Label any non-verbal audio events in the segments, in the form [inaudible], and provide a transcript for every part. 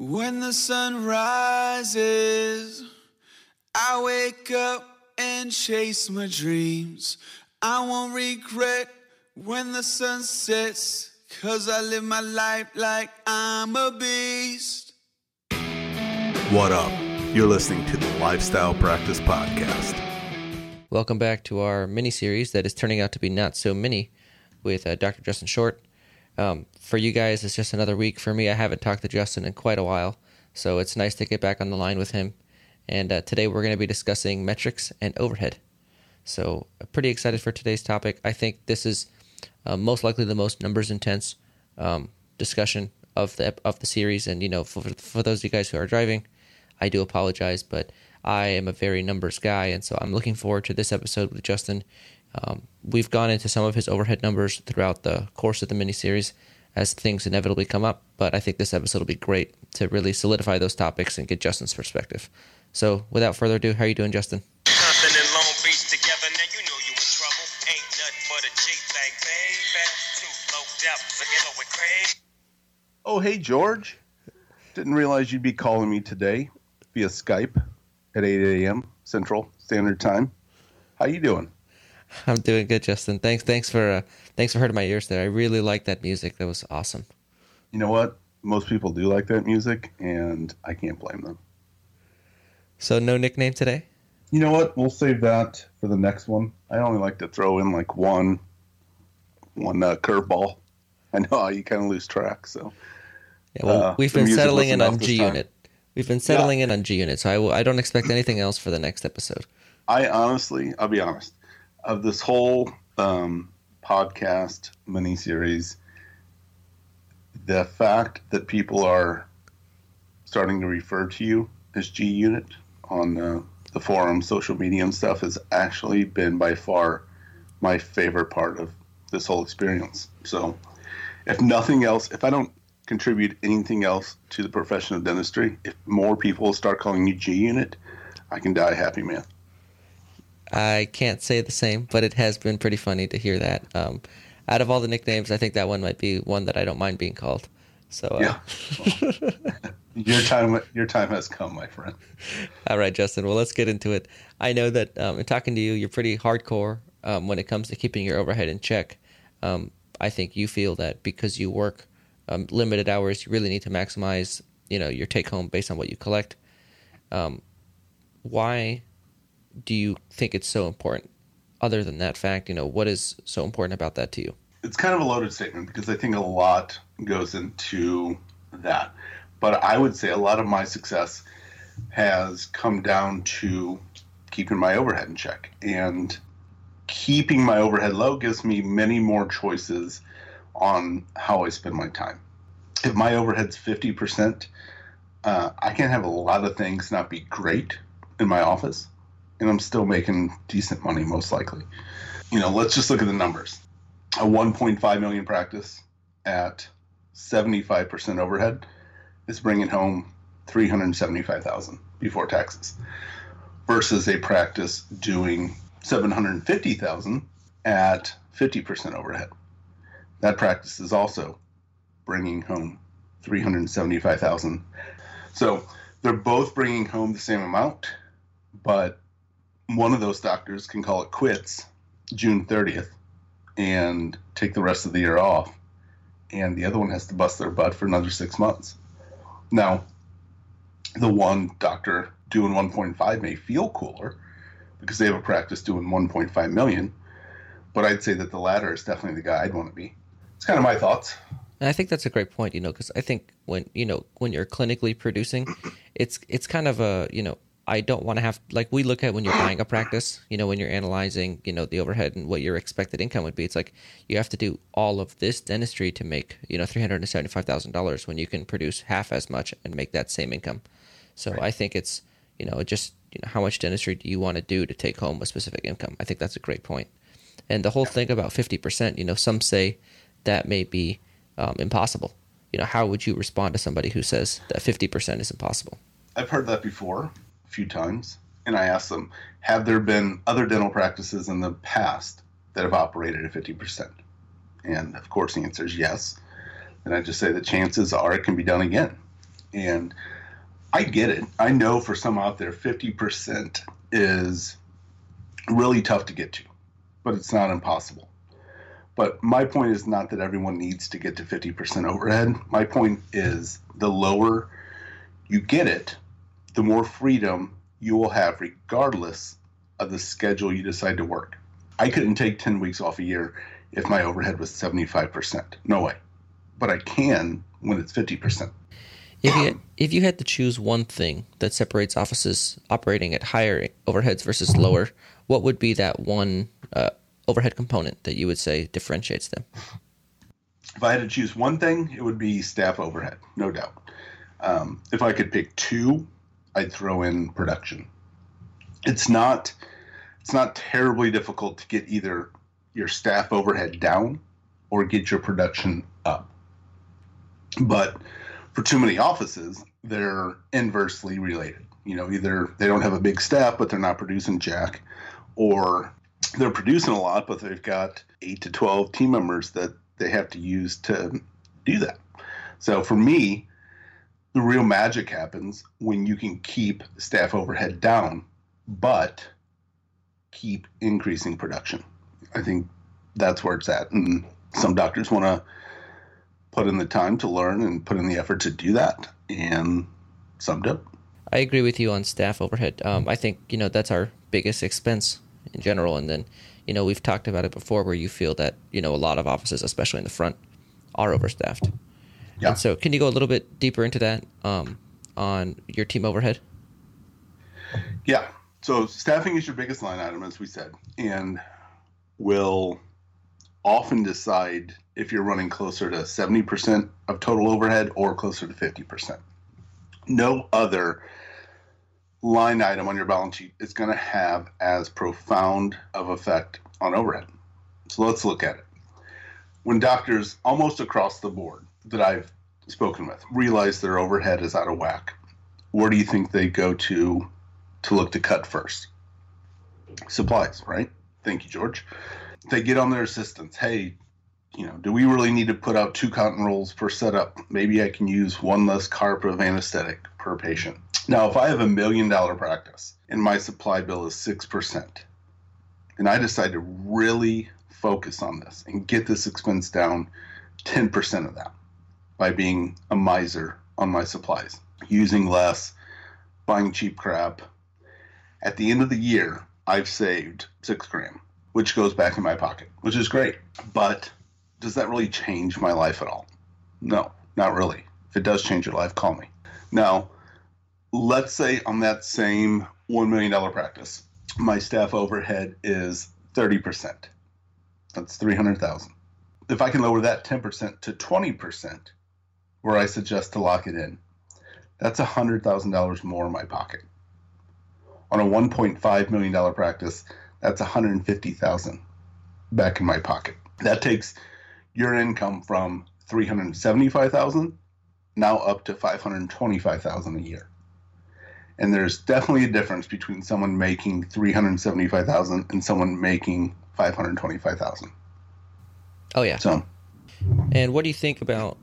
When the sun rises, I wake up and chase my dreams. I won't regret when the sun sets, cause I live my life like I'm a beast. What up? You're listening to the Lifestyle Practice Podcast. Welcome back to our mini series that is turning out to be not so mini with uh, Dr. Justin Short. Um, for you guys, it's just another week. For me, I haven't talked to Justin in quite a while, so it's nice to get back on the line with him. And uh, today we're going to be discussing metrics and overhead. So, uh, pretty excited for today's topic. I think this is uh, most likely the most numbers intense um, discussion of the of the series. And you know, for for those of you guys who are driving, I do apologize, but I am a very numbers guy, and so I'm looking forward to this episode with Justin. Um, we've gone into some of his overhead numbers throughout the course of the miniseries as things inevitably come up, but I think this episode will be great to really solidify those topics and get Justin's perspective. So, without further ado, how are you doing, Justin? Compton and Long Beach together, now you know you in trouble. Ain't nothing but a G thing, baby. Too low depth, together with Craig. Oh, hey, George. Didn't realize you'd be calling me today via Skype at 8 a.m. Central Standard Time. How you doing? I'm doing good, Justin. Thanks, thanks for uh, thanks for hurting my ears there. I really like that music. That was awesome. You know what? Most people do like that music, and I can't blame them. So, no nickname today. You know what? We'll save that for the next one. I only like to throw in like one, one uh, curveball. I know you kind of lose track. So Yeah, well, Uh, we've been settling in on G. Unit. We've been settling in on G Unit, so I will, I don't expect anything else for the next episode. I honestly, I'll be honest, of this whole um, podcast miniseries, the fact that people are starting to refer to you as G Unit on uh, the forum, social media, and stuff has actually been by far my favorite part of this whole experience. So, if nothing else, if I don't contribute anything else to the profession of dentistry, if more people start calling you G Unit, I can die happy man. I can't say the same, but it has been pretty funny to hear that. Um, out of all the nicknames, I think that one might be one that I don't mind being called. So, uh, Yeah. [laughs] your time your time has come, my friend. all right, Justin. Well, let's get into it. I know that um, in talking to you, you're pretty hardcore um, when it comes to keeping your overhead in check. Um, I think you feel that because you work um, limited hours, you really need to maximize, you know, your take home based on what you collect. Um, why do you think it's so important? Other than that fact, you know, what is so important about that to you? It's kind of a loaded statement because I think a lot goes into that. But I would say a lot of my success has come down to keeping my overhead in check. And keeping my overhead low gives me many more choices on how I spend my time. If my overhead's 50%, uh, I can have a lot of things not be great in my office, and I'm still making decent money, most likely. You know, let's just look at the numbers. A 1.5 million practice at 75% overhead is bringing home 375,000 before taxes versus a practice doing 750,000 at 50% overhead. That practice is also bringing home 375,000. So they're both bringing home the same amount, but one of those doctors can call it quits June 30th and take the rest of the year off, and the other one has to bust their butt for another six months. Now, the one doctor doing 1.5 may feel cooler because they have a practice doing 1.5 million, but I'd say that the latter is definitely the guy I'd want to be. It's kind of my thoughts. And I think that's a great point, you know, because I think when you know when you're clinically producing, it's it's kind of a you know I don't want to have like we look at when you're buying a practice, you know, when you're analyzing you know the overhead and what your expected income would be. It's like you have to do all of this dentistry to make you know three hundred and seventy five thousand dollars when you can produce half as much and make that same income. So I think it's you know just you know how much dentistry do you want to do to take home a specific income? I think that's a great point. And the whole thing about fifty percent, you know, some say that may be um, impossible. You know, how would you respond to somebody who says that 50% is impossible? I've heard that before few times, and I asked them, have there been other dental practices in the past that have operated at 50%? And of course, the answer is yes. And I just say the chances are it can be done again. And I get it. I know for some out there, 50% is really tough to get to, but it's not impossible. But my point is not that everyone needs to get to 50% overhead. My point is the lower you get it, the more freedom you will have, regardless of the schedule you decide to work. I couldn't take 10 weeks off a year if my overhead was 75%. No way. But I can when it's 50%. If you had, if you had to choose one thing that separates offices operating at higher overheads versus lower, what would be that one uh, overhead component that you would say differentiates them? If I had to choose one thing, it would be staff overhead, no doubt. Um, if I could pick two, I'd throw in production. It's not it's not terribly difficult to get either your staff overhead down or get your production up. But for too many offices, they're inversely related. You know, either they don't have a big staff, but they're not producing jack, or they're producing a lot, but they've got eight to 12 team members that they have to use to do that. So for me, the real magic happens when you can keep staff overhead down, but keep increasing production. I think that's where it's at. And some doctors want to put in the time to learn and put in the effort to do that, and some don't. I agree with you on staff overhead. Um, I think you know that's our biggest expense in general, and then you know we've talked about it before, where you feel that you know a lot of offices, especially in the front, are overstaffed. Yeah. And so, can you go a little bit deeper into that um, on your team overhead? Yeah. So staffing is your biggest line item, as we said, and will often decide if you're running closer to 70% of total overhead or closer to 50%. No other line item on your balance sheet is going to have as profound of effect on overhead. So let's look at it. When doctors almost across the board that I've spoken with realize their overhead is out of whack, where do you think they go to to look to cut first? Supplies, right? Thank you, George. They get on their assistants. Hey, you know, do we really need to put out two cotton rolls per setup? Maybe I can use one less carp of anesthetic per patient. Now, if I have a million dollar practice and my supply bill is 6%, and I decide to really focus on this and get this expense down 10% of that by being a miser on my supplies, using less, buying cheap crap, at the end of the year, I've saved six grand, which goes back in my pocket, which is great. But does that really change my life at all? No, not really. If it does change your life, call me. Now, let's say on that same $1 million practice, my staff overhead is 30%. That's 300,000. If I can lower that 10% to 20%, where I suggest to lock it in, that's $100,000 more in my pocket. On a $1.5 million practice, that's 150,000 back in my pocket. That takes your income from 375,000 now up to 525,000 a year. And there's definitely a difference between someone making 375,000 and someone making 525,000. Oh yeah. So, And what do you think about,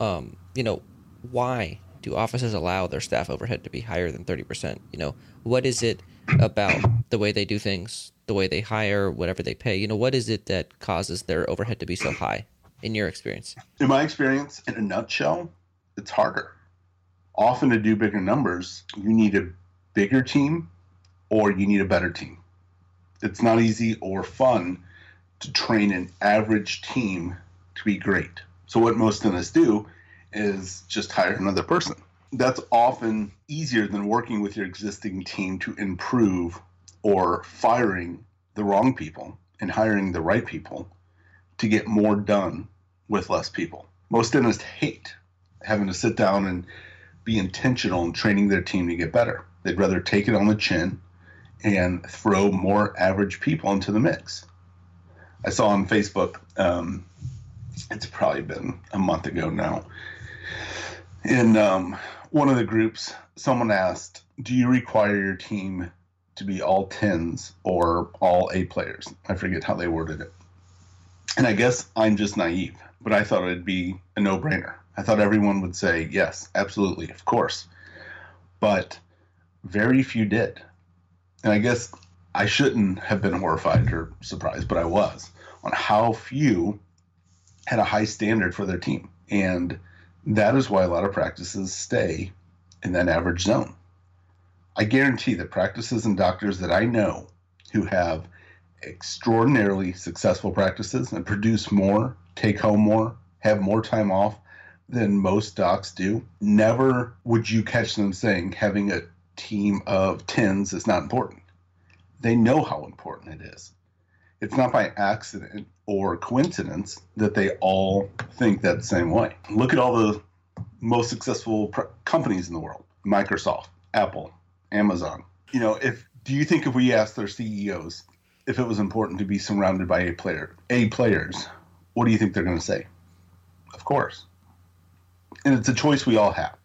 um, you know, why do offices allow their staff overhead to be higher than 30%? You know, what is it about the way they do things, the way they hire, whatever they pay? You know, what is it that causes their overhead to be so high in your experience? in my experience, in a nutshell, it's harder. Often to do bigger numbers, you need a bigger team or you need a better team. It's not easy or fun to train an average team to be great. So, what most dentists do is just hire another person. That's often easier than working with your existing team to improve or firing the wrong people and hiring the right people to get more done with less people. Most dentists hate having to sit down and be intentional in training their team to get better. They'd rather take it on the chin and throw more average people into the mix. I saw on Facebook, um, it's probably been a month ago now, in um, one of the groups, someone asked, Do you require your team to be all 10s or all A players? I forget how they worded it. And I guess I'm just naive, but I thought it'd be a no brainer. I thought everyone would say, yes, absolutely, of course. But very few did. And I guess I shouldn't have been horrified or surprised, but I was on how few had a high standard for their team. And that is why a lot of practices stay in that average zone. I guarantee that practices and doctors that I know who have extraordinarily successful practices and produce more, take home more, have more time off than most docs do, never would you catch them saying having a team of tens is not important. They know how important it is. It's not by accident or coincidence that they all think that same way. Look at all the most successful pr- companies in the world Microsoft, Apple, Amazon. You know, if do you think if we asked their CEOs if it was important to be surrounded by A player, A players, what do you think they're going to say? Of course. And it's a choice we all have.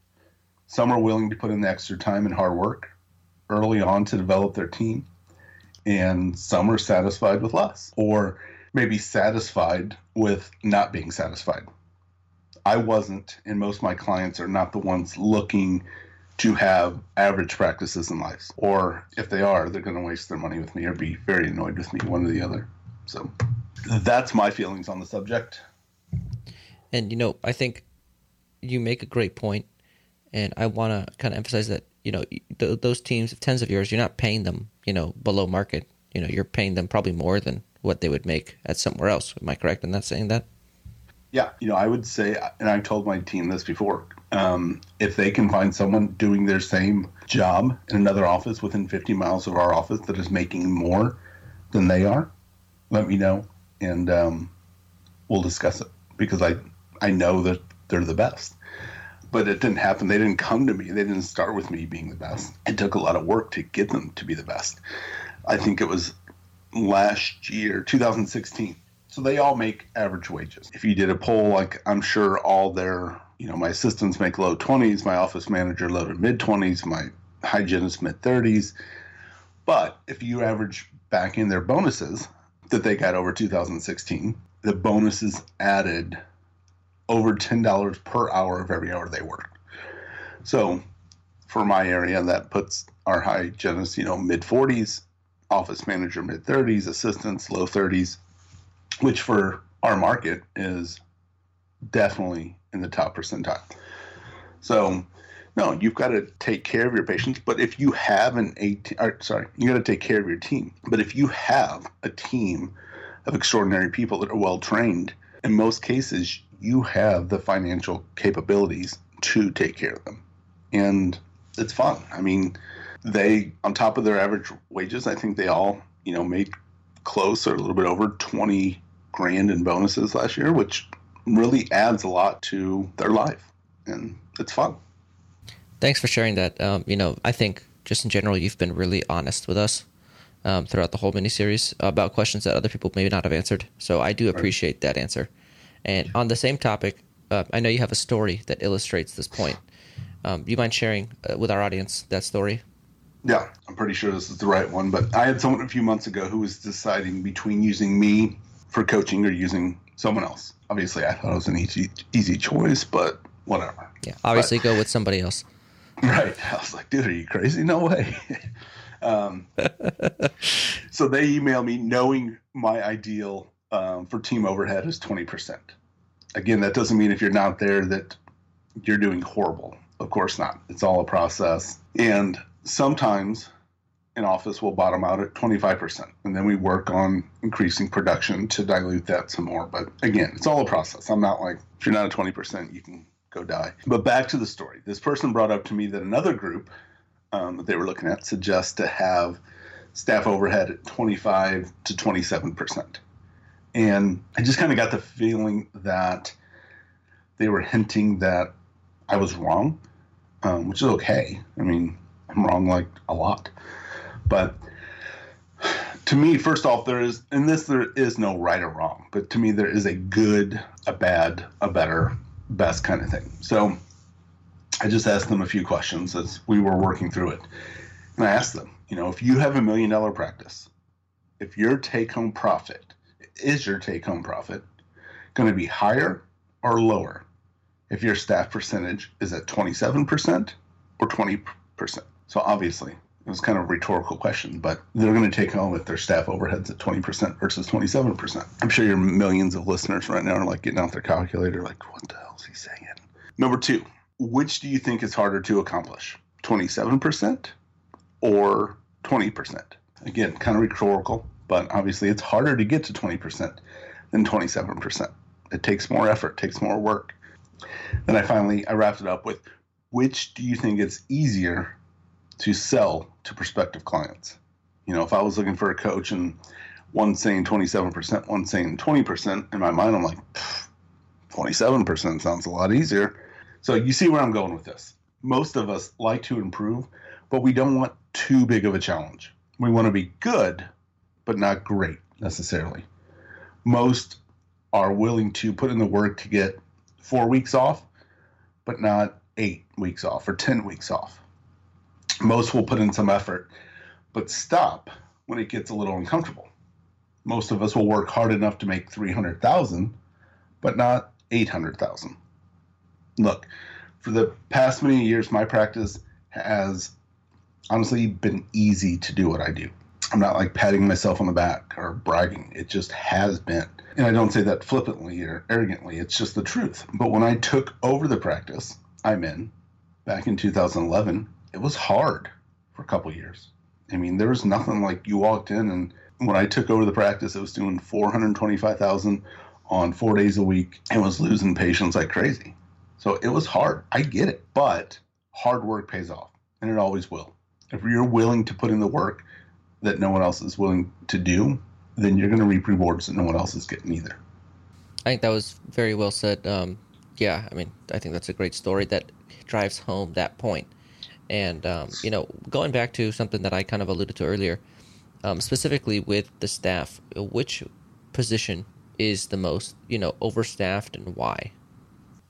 Some are willing to put in the extra time and hard work early on to develop their team, and some are satisfied with less, or maybe satisfied with not being satisfied. I wasn't, and most of my clients are not the ones looking to have average practices in life. Or if they are, they're going to waste their money with me or be very annoyed with me, one or the other. So that's my feelings on the subject. And you know, I think you make a great point, and I want to kind of emphasize that you know th- those teams of tens of yours, you're not paying them, you know, below market. You know, you're paying them probably more than what they would make at somewhere else. Am I correct in that saying that? Yeah, you know, I would say, and I told my team this before. Um, if they can find someone doing their same job in another office within 50 miles of our office that is making more than they are, let me know, and um, we'll discuss it because I I know that they're the best. But it didn't happen. They didn't come to me. They didn't start with me being the best. It took a lot of work to get them to be the best. I think it was last year, 2016. So they all make average wages. If you did a poll, like I'm sure all their, you know, my assistants make low 20s, my office manager low to mid 20s, my hygienist mid 30s. But if you average back in their bonuses that they got over 2016, the bonuses added over $10 per hour of every hour they work. So for my area, that puts our hygienist, you know, mid 40s, office manager mid 30s, assistants low 30s, which for our market is definitely in the top percentile. So, no, you've got to take care of your patients. But if you have an 18, or, sorry, you got to take care of your team. But if you have a team of extraordinary people that are well trained, in most cases, you have the financial capabilities to take care of them. And it's fun. I mean, they, on top of their average wages, I think they all, you know, made close or a little bit over 20 grand in bonuses last year, which really adds a lot to their life. And it's fun. Thanks for sharing that. Um, you know, I think just in general, you've been really honest with us um, throughout the whole miniseries about questions that other people maybe not have answered. So I do appreciate right. that answer. And on the same topic, uh, I know you have a story that illustrates this point. Um, do you mind sharing uh, with our audience that story? Yeah, I'm pretty sure this is the right one. But I had someone a few months ago who was deciding between using me for coaching or using someone else. Obviously, I thought it was an easy easy choice, but whatever. Yeah, obviously but, go with somebody else. [laughs] Right. I was like, dude, are you crazy? No way. [laughs] um, [laughs] so they emailed me knowing my ideal um, for team overhead is 20%. Again, that doesn't mean if you're not there that you're doing horrible. Of course not. It's all a process. And sometimes an office will bottom out at 25%. And then we work on increasing production to dilute that some more. But again, it's all a process. I'm not like, if you're not at 20%, you can go die. But back to the story. This person brought up to me that another group um, that they were looking at suggests to have staff overhead at 25 to 27%. And I just kind of got the feeling that they were hinting that I was wrong, um, which is okay. I mean, I'm wrong like a lot. But to me, first off, there is, in this, there is no right or wrong, but to me, there is a good, a bad, a better, best kind of thing. So I just asked them a few questions as we were working through it. And I asked them, you know, if you have a million dollar practice, if your take home profit is your take home profit going to be higher or lower if your staff percentage is at 27% or 20%. So obviously, it was kind of a rhetorical question, but they're going to take home if their staff overheads at 20% versus 27%. I'm sure your millions of listeners right now are like getting out their calculator, like, what the hell is he saying? Number two, which do you think is harder to accomplish? 27% or 20%? Again, kind of rhetorical, but obviously it's harder to get to 20% than 27%. It takes more effort, takes more work. Then I finally I wrapped it up with which do you think it's easier to sell to prospective clients? You know, if I was looking for a coach and one saying 27%, one saying 20%, in my mind I'm like 27% sounds a lot easier. So you see where I'm going with this. Most of us like to improve, but we don't want too big of a challenge. We want to be good, but not great necessarily. Most are willing to put in the work to get four weeks off, but not eight weeks off or 10 weeks off. Most will put in some effort, but stop when it gets a little uncomfortable. Most of us will work hard enough to make 300,000, but not 800,000. Look, for the past many years, my practice has honestly been easy to do what I do. I'm not like patting myself on the back or bragging. It just has been. And I don't say that flippantly or arrogantly, it's just the truth. But when I took over the practice I'm in back in 2011, it was hard for a couple years. I mean, there was nothing like you walked in and when I took over the practice, it was doing 425,000 on 4 days a week and was losing patients like crazy. So it was hard. I get it, but hard work pays off and it always will. If you're willing to put in the work that no one else is willing to do, then you're going to reap rewards that no one else is getting either. I think that was very well said. Um, yeah, I mean, I think that's a great story that drives home that point. And um, you know, going back to something that I kind of alluded to earlier, um, specifically with the staff, which position is the most, you know, overstaffed and why?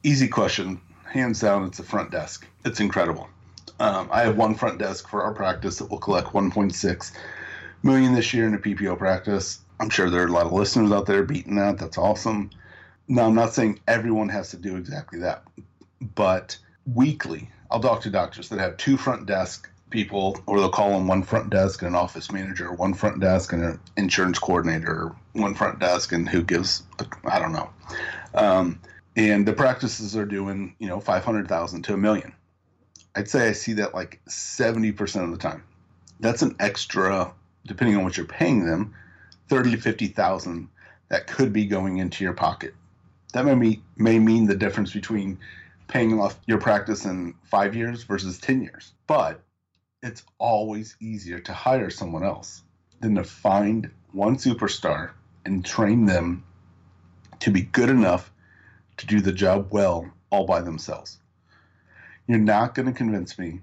Easy question. Hands down, it's the front desk. It's incredible. Um, I have one front desk for our practice that will collect 1.6 million this year in a PPO practice. I'm sure there are a lot of listeners out there beating that. That's awesome. Now, I'm not saying everyone has to do exactly that, but weekly, I'll talk to doctors that have two front desk people, or they'll call them one front desk and an office manager, one front desk and an insurance coordinator, one front desk and who gives, I don't know. Um, and the practices are doing, you know, 500,000 to a million. I'd say I see that like 70% of the time. That's an extra, depending on what you're paying them, 30 to 50,000 that could be going into your pocket. That may, be, may mean the difference between paying off your practice in five years versus 10 years. But it's always easier to hire someone else than to find one superstar and train them to be good enough to do the job well all by themselves. You're not going to convince me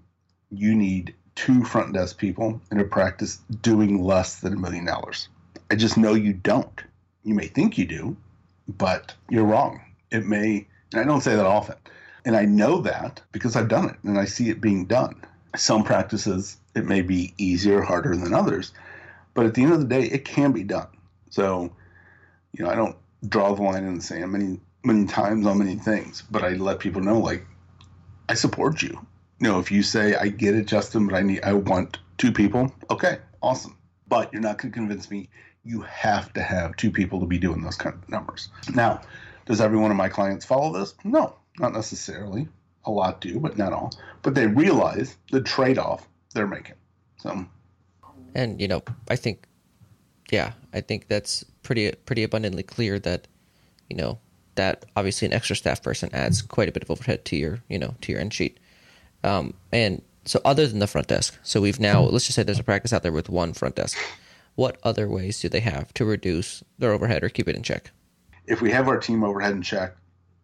you need two front desk people in a practice doing less than a million dollars. I just know you don't. You may think you do, but you're wrong. It may, and I don't say that often. And I know that because I've done it and I see it being done. Some practices, it may be easier, harder than others, but at the end of the day, it can be done. So, you know, I don't draw the line in the sand many, many times on many things, but I let people know, like, I support you. You know, if you say, I get it, Justin, but I need, I want two people, okay, awesome. But you're not to convince me you have to have two people to be doing those kind of numbers. Now, does every one of my clients follow this? No, not necessarily. A lot do, but not all. But they realize the trade off they're making. So, and you know, I think, yeah, I think that's pretty pretty abundantly clear that, you know, that obviously an extra staff person adds quite a bit of overhead to your you know to your end sheet, um, and so other than the front desk, so we've now let's just say there's a practice out there with one front desk. What other ways do they have to reduce their overhead or keep it in check? If we have our team overhead in check,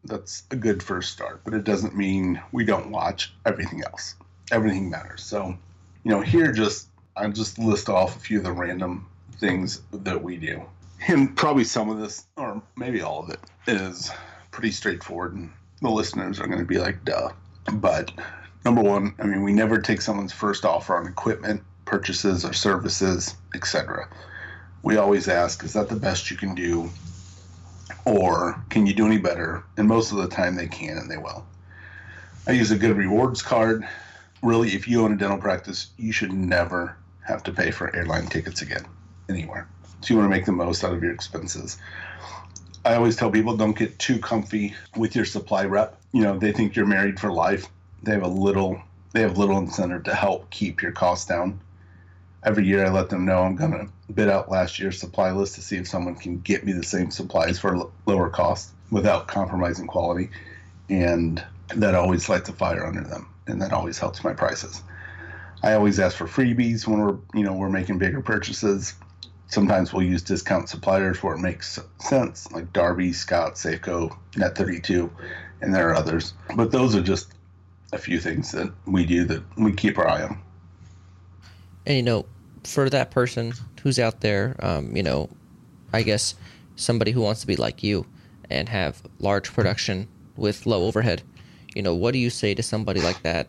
that's a good first start, but it doesn't mean we don't watch everything else. Everything matters. So, you know, here just I just list off a few of the random things that we do. And probably some of this, or maybe all of it, is pretty straightforward, and the listeners are going to be like, duh. But number one, I mean, we never take someone's first offer on equipment, purchases, or services, etc. We always ask, is that the best you can do or can you do any better? And most of the time they can and they will. I use a good rewards card. Really, if you own a dental practice, you should never have to pay for airline tickets again anywhere. So you want to make the most out of your expenses. I always tell people don't get too comfy with your supply rep. You know, they think you're married for life. They have a little they have little incentive to help keep your costs down. Every year I let them know I'm going to bid out last year's supply list to see if someone can get me the same supplies for lower cost without compromising quality. And that always lights a fire under them and that always helps my prices. I always ask for freebies when we're, you know, we're making bigger purchases. Sometimes we'll use discount suppliers where it makes sense, like Darby, Scott, Safco, Net32, and there are others. But those are just a few things that we do that we keep our eye on. And you know, for that person who's out there, um, you know, I guess somebody who wants to be like you and have large production with low overhead, you know, what do you say to somebody like that?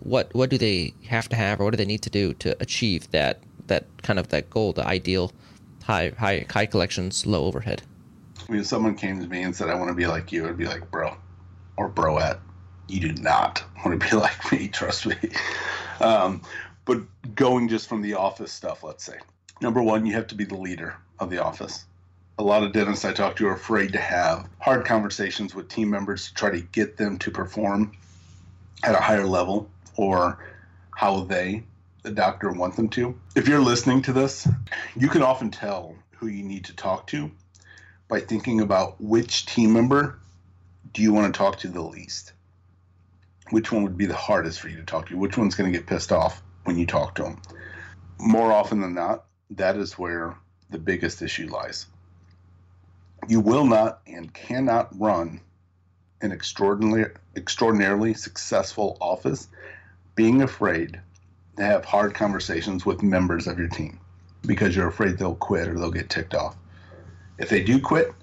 What what do they have to have, or what do they need to do to achieve that that kind of that goal, the ideal high high high collections, low overhead? I mean, if someone came to me and said, "I want to be like you," I'd be like, "Bro," or "Broette." You do not want to be [laughs] like me. Trust me. Um, but going just from the office stuff, let's say. Number one, you have to be the leader of the office. A lot of dentists I talk to are afraid to have hard conversations with team members to try to get them to perform at a higher level or how they, the doctor, want them to. If you're listening to this, you can often tell who you need to talk to by thinking about which team member do you want to talk to the least? Which one would be the hardest for you to talk to? Which one's going to get pissed off when you talk to them? More often than not, that is where the biggest issue lies. You will not and cannot run an extraordinarily extraordinarily successful office being afraid to have hard conversations with members of your team because you're afraid they'll quit or they'll get ticked off. If they do quit,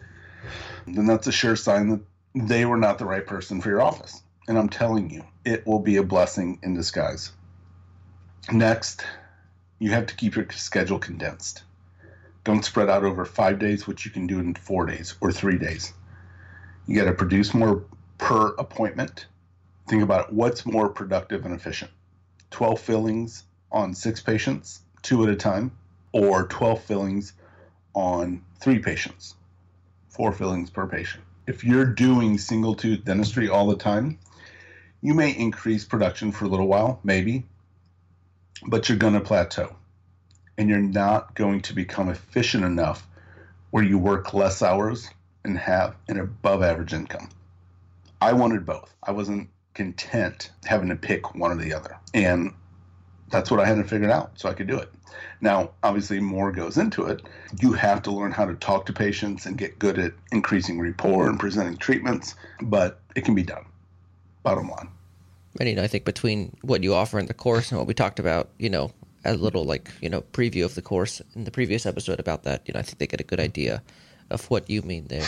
then that's a sure sign that they were not the right person for your office. And I'm telling you, it will be a blessing in disguise. Next, you have to keep your schedule condensed. Don't spread out over five days, which you can do in four days or three days. You got to produce more per appointment. Think about it. What's more productive and efficient? 12 fillings on six patients, two at a time, or 12 fillings on three patients, four fillings per patient. If you're doing single tooth dentistry all the time, you may increase production for a little while, maybe, but you're going to plateau and you're not going to become efficient enough where you work less hours and have an above average income. I wanted both. I wasn't content having to pick one or the other. And that's what I had to figure out so I could do it. Now, obviously, more goes into it. You have to learn how to talk to patients and get good at increasing rapport and presenting treatments, but it can be done. Bottom line. And you know, I think between what you offer in the course and what we talked about, you know, a little like you know preview of the course in the previous episode about that, you know, I think they get a good idea of what you mean there.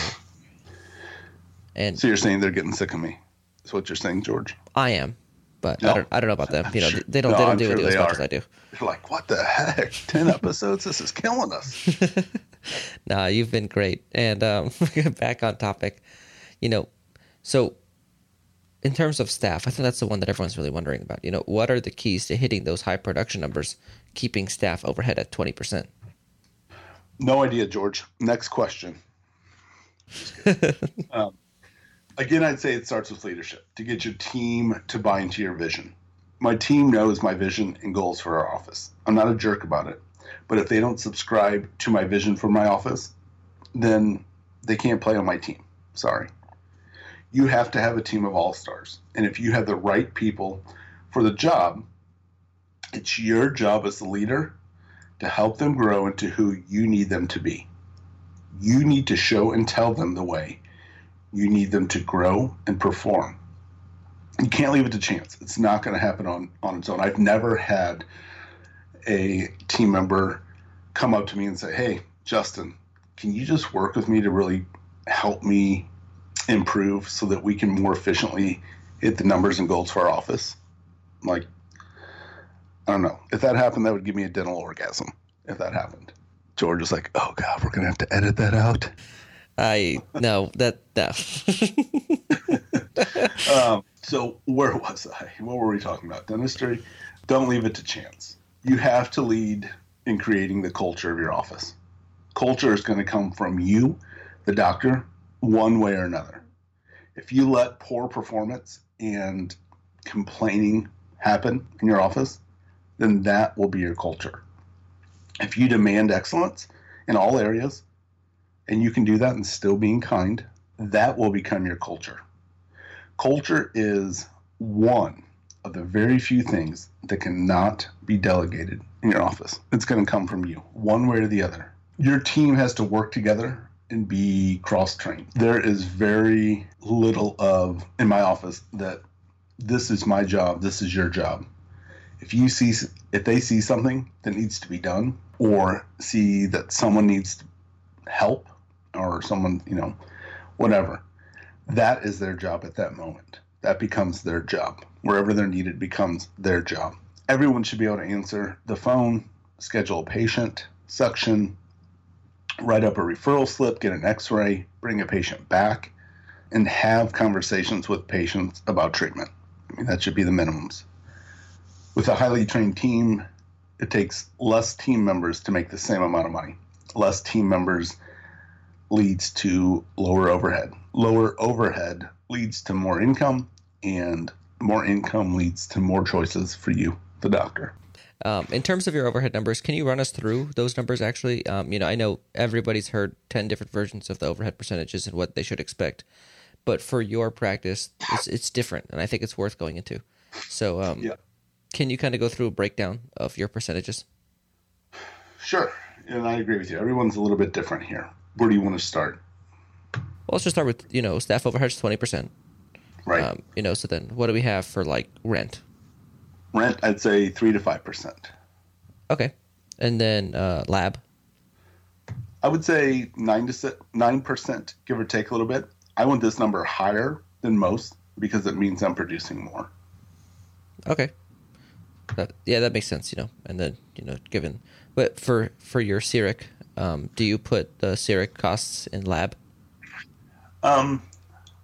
And So you're saying they're getting sick of me? Is what you're saying, George? I am, but I don't. I don't know about them. [laughs] You know, Sure. they don't. No, they don't I'm do sure it as they much as I do. You're like, what the heck? [laughs] 10 episodes? This is killing us. [laughs] Nah, you've been great. And um, back on topic, you know, so in terms of staff, I think that's the one that everyone's really wondering about. You know, what are the keys to hitting those high production numbers, keeping staff overhead at twenty percent? No idea, George. Next question. [laughs] Um, again, I'd say it starts with leadership to get your team to buy into your vision. My team knows my vision and goals for our office. I'm not a jerk about it, but if they don't subscribe to my vision for my office, then they can't play on my team. Sorry. You have to have a team of all stars. And if you have the right people for the job, it's your job as the leader to help them grow into who you need them to be. You need to show and tell them the way. You need them to grow and perform. You can't leave it to chance. It's not going to happen on, on its own. I've never had a team member come up to me and say, Hey, Justin, can you just work with me to really help me improve so that we can more efficiently hit the numbers and goals for our office? Like, I don't know. If that happened, that would give me a dental orgasm. If that happened, George was like, "Oh God, we're gonna have to edit that out." I no that that [laughs] Um, so where was I? What were we talking about? Dentistry. Don't leave it to chance. You have to lead in creating the culture of your office. Culture is going to come from you, the doctor, one way or another. If you let poor performance and complaining happen in your office, then that will be your culture. If you demand excellence in all areas, and you can do that and still being kind, that will become your culture. Culture is one of the very few things that cannot be delegated in your office. It's going to come from you, one way or the other. Your team has to work together and be cross trained. There is very little of in my office that this is my job, this is your job. If you see if they see something that needs to be done or see that someone needs help or someone, you know, whatever, that is their job at that moment. That becomes their job. Wherever they're needed becomes their job. Everyone should be able to answer the phone, schedule a patient, suction, write up a referral slip, get an x ray, bring a patient back, and have conversations with patients about treatment. I mean, that should be the minimums. With a highly trained team, it takes less team members to make the same amount of money. Less team members leads to lower overhead. Lower overhead leads to more income, and more income leads to more choices for you, the doctor. Um, in terms of your overhead numbers, can you run us through those numbers? Actually, um, you know, I know everybody's heard ten different versions of the overhead percentages and what they should expect, but for your practice, it's, it's different, and I think it's worth going into. So, um, Yeah. can you kind of go through a breakdown of your percentages? Sure, and I agree with you. Everyone's a little bit different here. Where do you want to start? Well, let's just start with you know staff overhead's twenty percent. Right. Um, you know, so then what do we have for like rent? Rent, I'd say three to five percent. Okay, and then uh, lab. I would say nine to nine percent, give or take a little bit. I want this number higher than most because it means I'm producing more. Okay. That, yeah, that makes sense. You know, and then you know, given, but for for your CEREC, um, do you put the CEREC costs in lab? Um,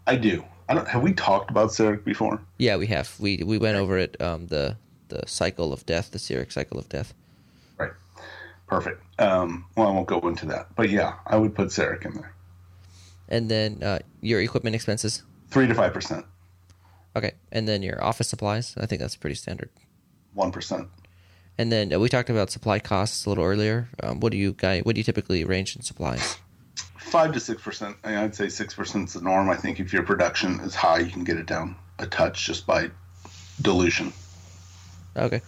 I do. I don't. Have we talked about CEREC before? Yeah, we have. We we went over it. Um, the the cycle of death, the CEREC cycle of death. Right. Perfect. Um, well, I won't go into that, but yeah, I would put CEREC in there. And then uh, your equipment expenses. Three to five percent. Okay, and then your office supplies. I think that's pretty standard. One percent. And then uh, we talked about supply costs a little earlier. Um, what do you guys? What do you typically range in supplies? Five to six percent. I'd say six percent is the norm. I think if your production is high, you can get it down a touch just by dilution. Okay,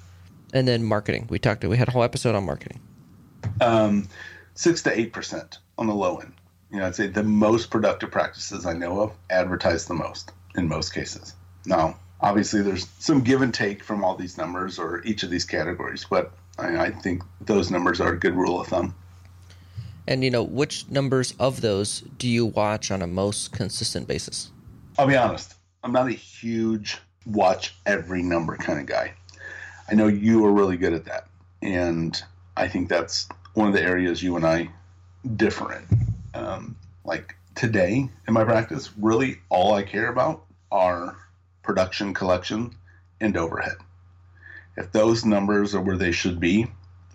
and then marketing. We talked. About we had a whole episode on marketing. Um, six to eight percent on the low end. You know, I'd say the most productive practices I know of advertise the most in most cases. Now, obviously, there's some give and take from all these numbers or each of these categories, but I, I think those numbers are a good rule of thumb. And you know, which numbers of those do you watch on a most consistent basis? I'll be honest, I'm not a huge watch every number kind of guy. I know you are really good at that. And I think that's one of the areas you and I differ in. Um, like today in my practice, really all I care about are production, collection, and overhead. If those numbers are where they should be,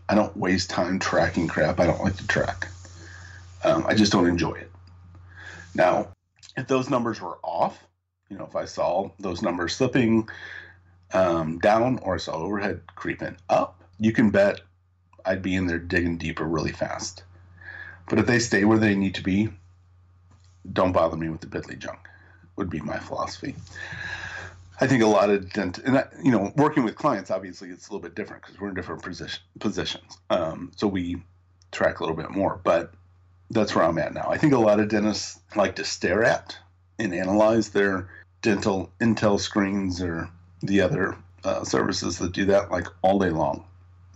I don't waste time tracking crap I don't like to track. Um, I just don't enjoy it. Now, if those numbers were off, you know, if I saw those numbers slipping um, down or I saw overhead creeping up, you can bet I'd be in there digging deeper really fast. But if they stay where they need to be, don't bother me with the piddly junk. Would be my philosophy. I think a lot of dent, and that, you know, working with clients, obviously it's a little bit different because we're in different position, positions. Um, so we track a little bit more, but that's where I'm at now. I think a lot of dentists like to stare at and analyze their dental intel screens or the other uh, services that do that like all day long,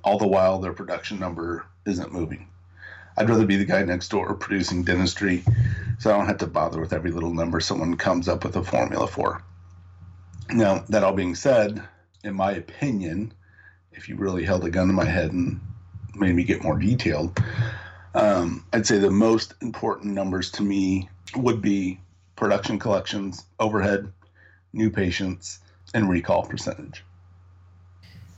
all the while their production number isn't moving. I'd rather be the guy next door producing dentistry so I don't have to bother with every little number someone comes up with a formula for. Now, that all being said, in my opinion, if you really held a gun to my head and made me get more detailed, Um, I'd say the most important numbers to me would be production collections, overhead, new patients, and recall percentage.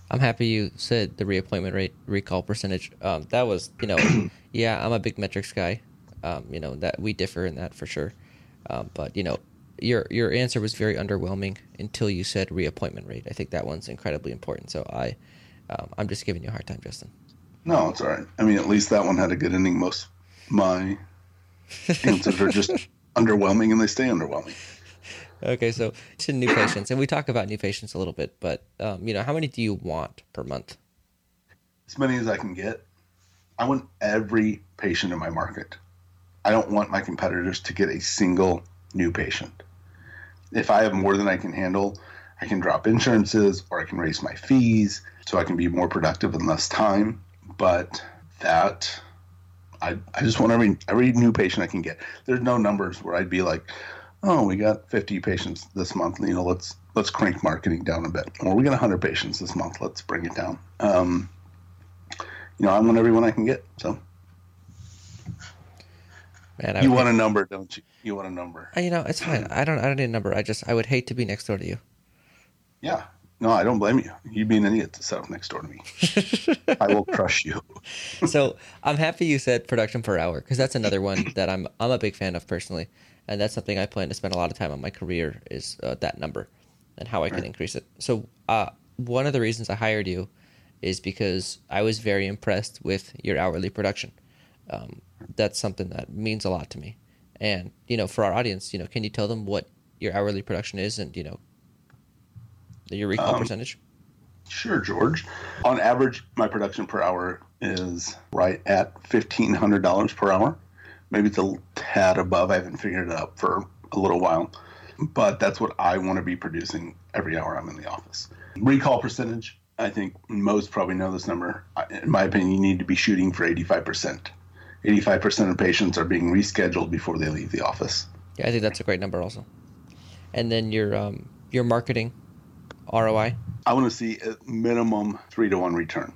I'm happy you said the reappointment rate, recall percentage. Um, that was, you know, [clears throat] yeah, I'm a big metrics guy. Um, you know that we differ in that for sure. Um, but you know, your your answer was very underwhelming until you said reappointment rate. I think that one's incredibly important. So I, um, I'm just giving you a hard time, Justin. No, it's all right. I mean, at least that one had a good ending. Most my [laughs] answers are just underwhelming, and they stay underwhelming. Okay, so to new patients, and we talk about new patients a little bit, but um, you know, how many do you want per month? As many as I can get. I want every patient in my market. I don't want my competitors to get a single new patient. If I have more than I can handle, I can drop insurances or I can raise my fees so I can be more productive in less time. But that I, I just want every every new patient I can get. There's no numbers where I'd be like, oh, we got 50 patients this month. You know, let's let's crank marketing down a bit. Or we got 100 patients this month. Let's bring it down. Um, you know, I want everyone I can get. So Man, you would want a number, don't you? You want a number. Uh, You know, it's fine. I don't. I don't need a number. I just. I would hate to be next door to you. Yeah. No, I don't blame you. You'd be an idiot to set up next door to me. I will [laughs] crush you. so I'm happy you said production per hour because that's another one that I'm I'm a big fan of personally, and that's something I plan to spend a lot of time on my career is uh, that number and how I can increase it. So uh, one of the reasons I hired you is because I was very impressed with your hourly production. Um, that's something that means a lot to me, and you know, for our audience, you know, can you tell them what your hourly production is and you know your recall Um, percentage? Sure, George. On average, my production per hour is right at fifteen hundred dollars per hour. Maybe it's a tad above. I haven't figured it out for a little while, but that's what I want to be producing every hour I'm in the office. Recall percentage. I think most probably know this number. In my opinion, you need to be shooting for eighty-five percent. Eighty-five percent of patients are being rescheduled before they leave the office. Yeah, I think that's a great number also. And then your um your marketing ROI. I want to see at minimum three to one return.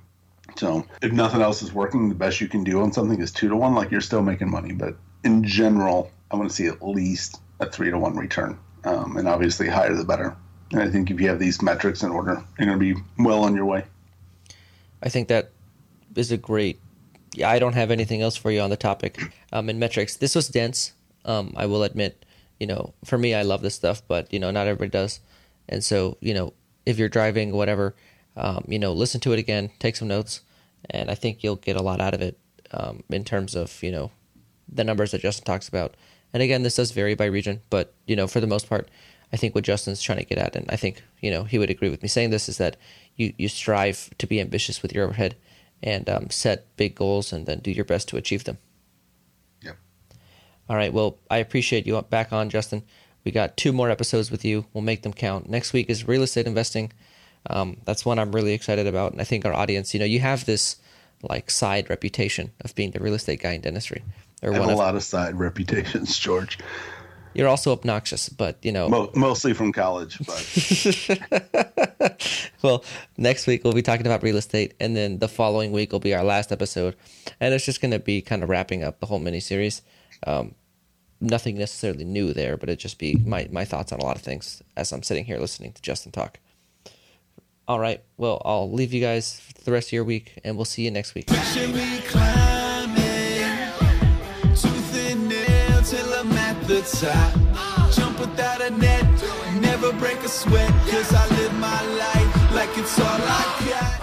So if nothing else is working, the best you can do on something is two to one. Like you're still making money, but in general, I want to see at least a three to one return, um, and obviously higher the better. And I think if you have these metrics in order, you're going to be well on your way. I think that is a great. Yeah, I don't have anything else for you on the topic. Um, in metrics, this was dense. Um, I will admit, you know, for me, I love this stuff, but you know, not everybody does. And so, you know, if you're driving, whatever, um, you know, listen to it again, take some notes, and I think you'll get a lot out of it um, in terms of you know the numbers that Justin talks about. And again, this does vary by region, but you know, for the most part, I think what Justin's trying to get at, and I think you know he would agree with me saying this, is that you you strive to be ambitious with your overhead and um, set big goals, and then do your best to achieve them. Yep. All right. Well, I appreciate you back on, Justin. We got two more episodes with you. We'll make them count. Next week is real estate investing. Um, that's one I'm really excited about, and I think our audience. You know, you have this like side reputation of being the real estate guy in dentistry, or I have a of. lot of side [laughs] reputations, George. You're also obnoxious, but you know. Mo- mostly from college, but [laughs] well, next week we'll be talking about real estate, and then the following week will be our last episode, and it's just going to be kind of wrapping up the whole mini series. Um, nothing necessarily new there, but it just be my my thoughts on a lot of things as I'm sitting here listening to Justin talk. All right, well, I'll leave you guys for the rest of your week, and we'll see you next week. Jump without a net, never break a sweat, cause I live my life like it's all I got.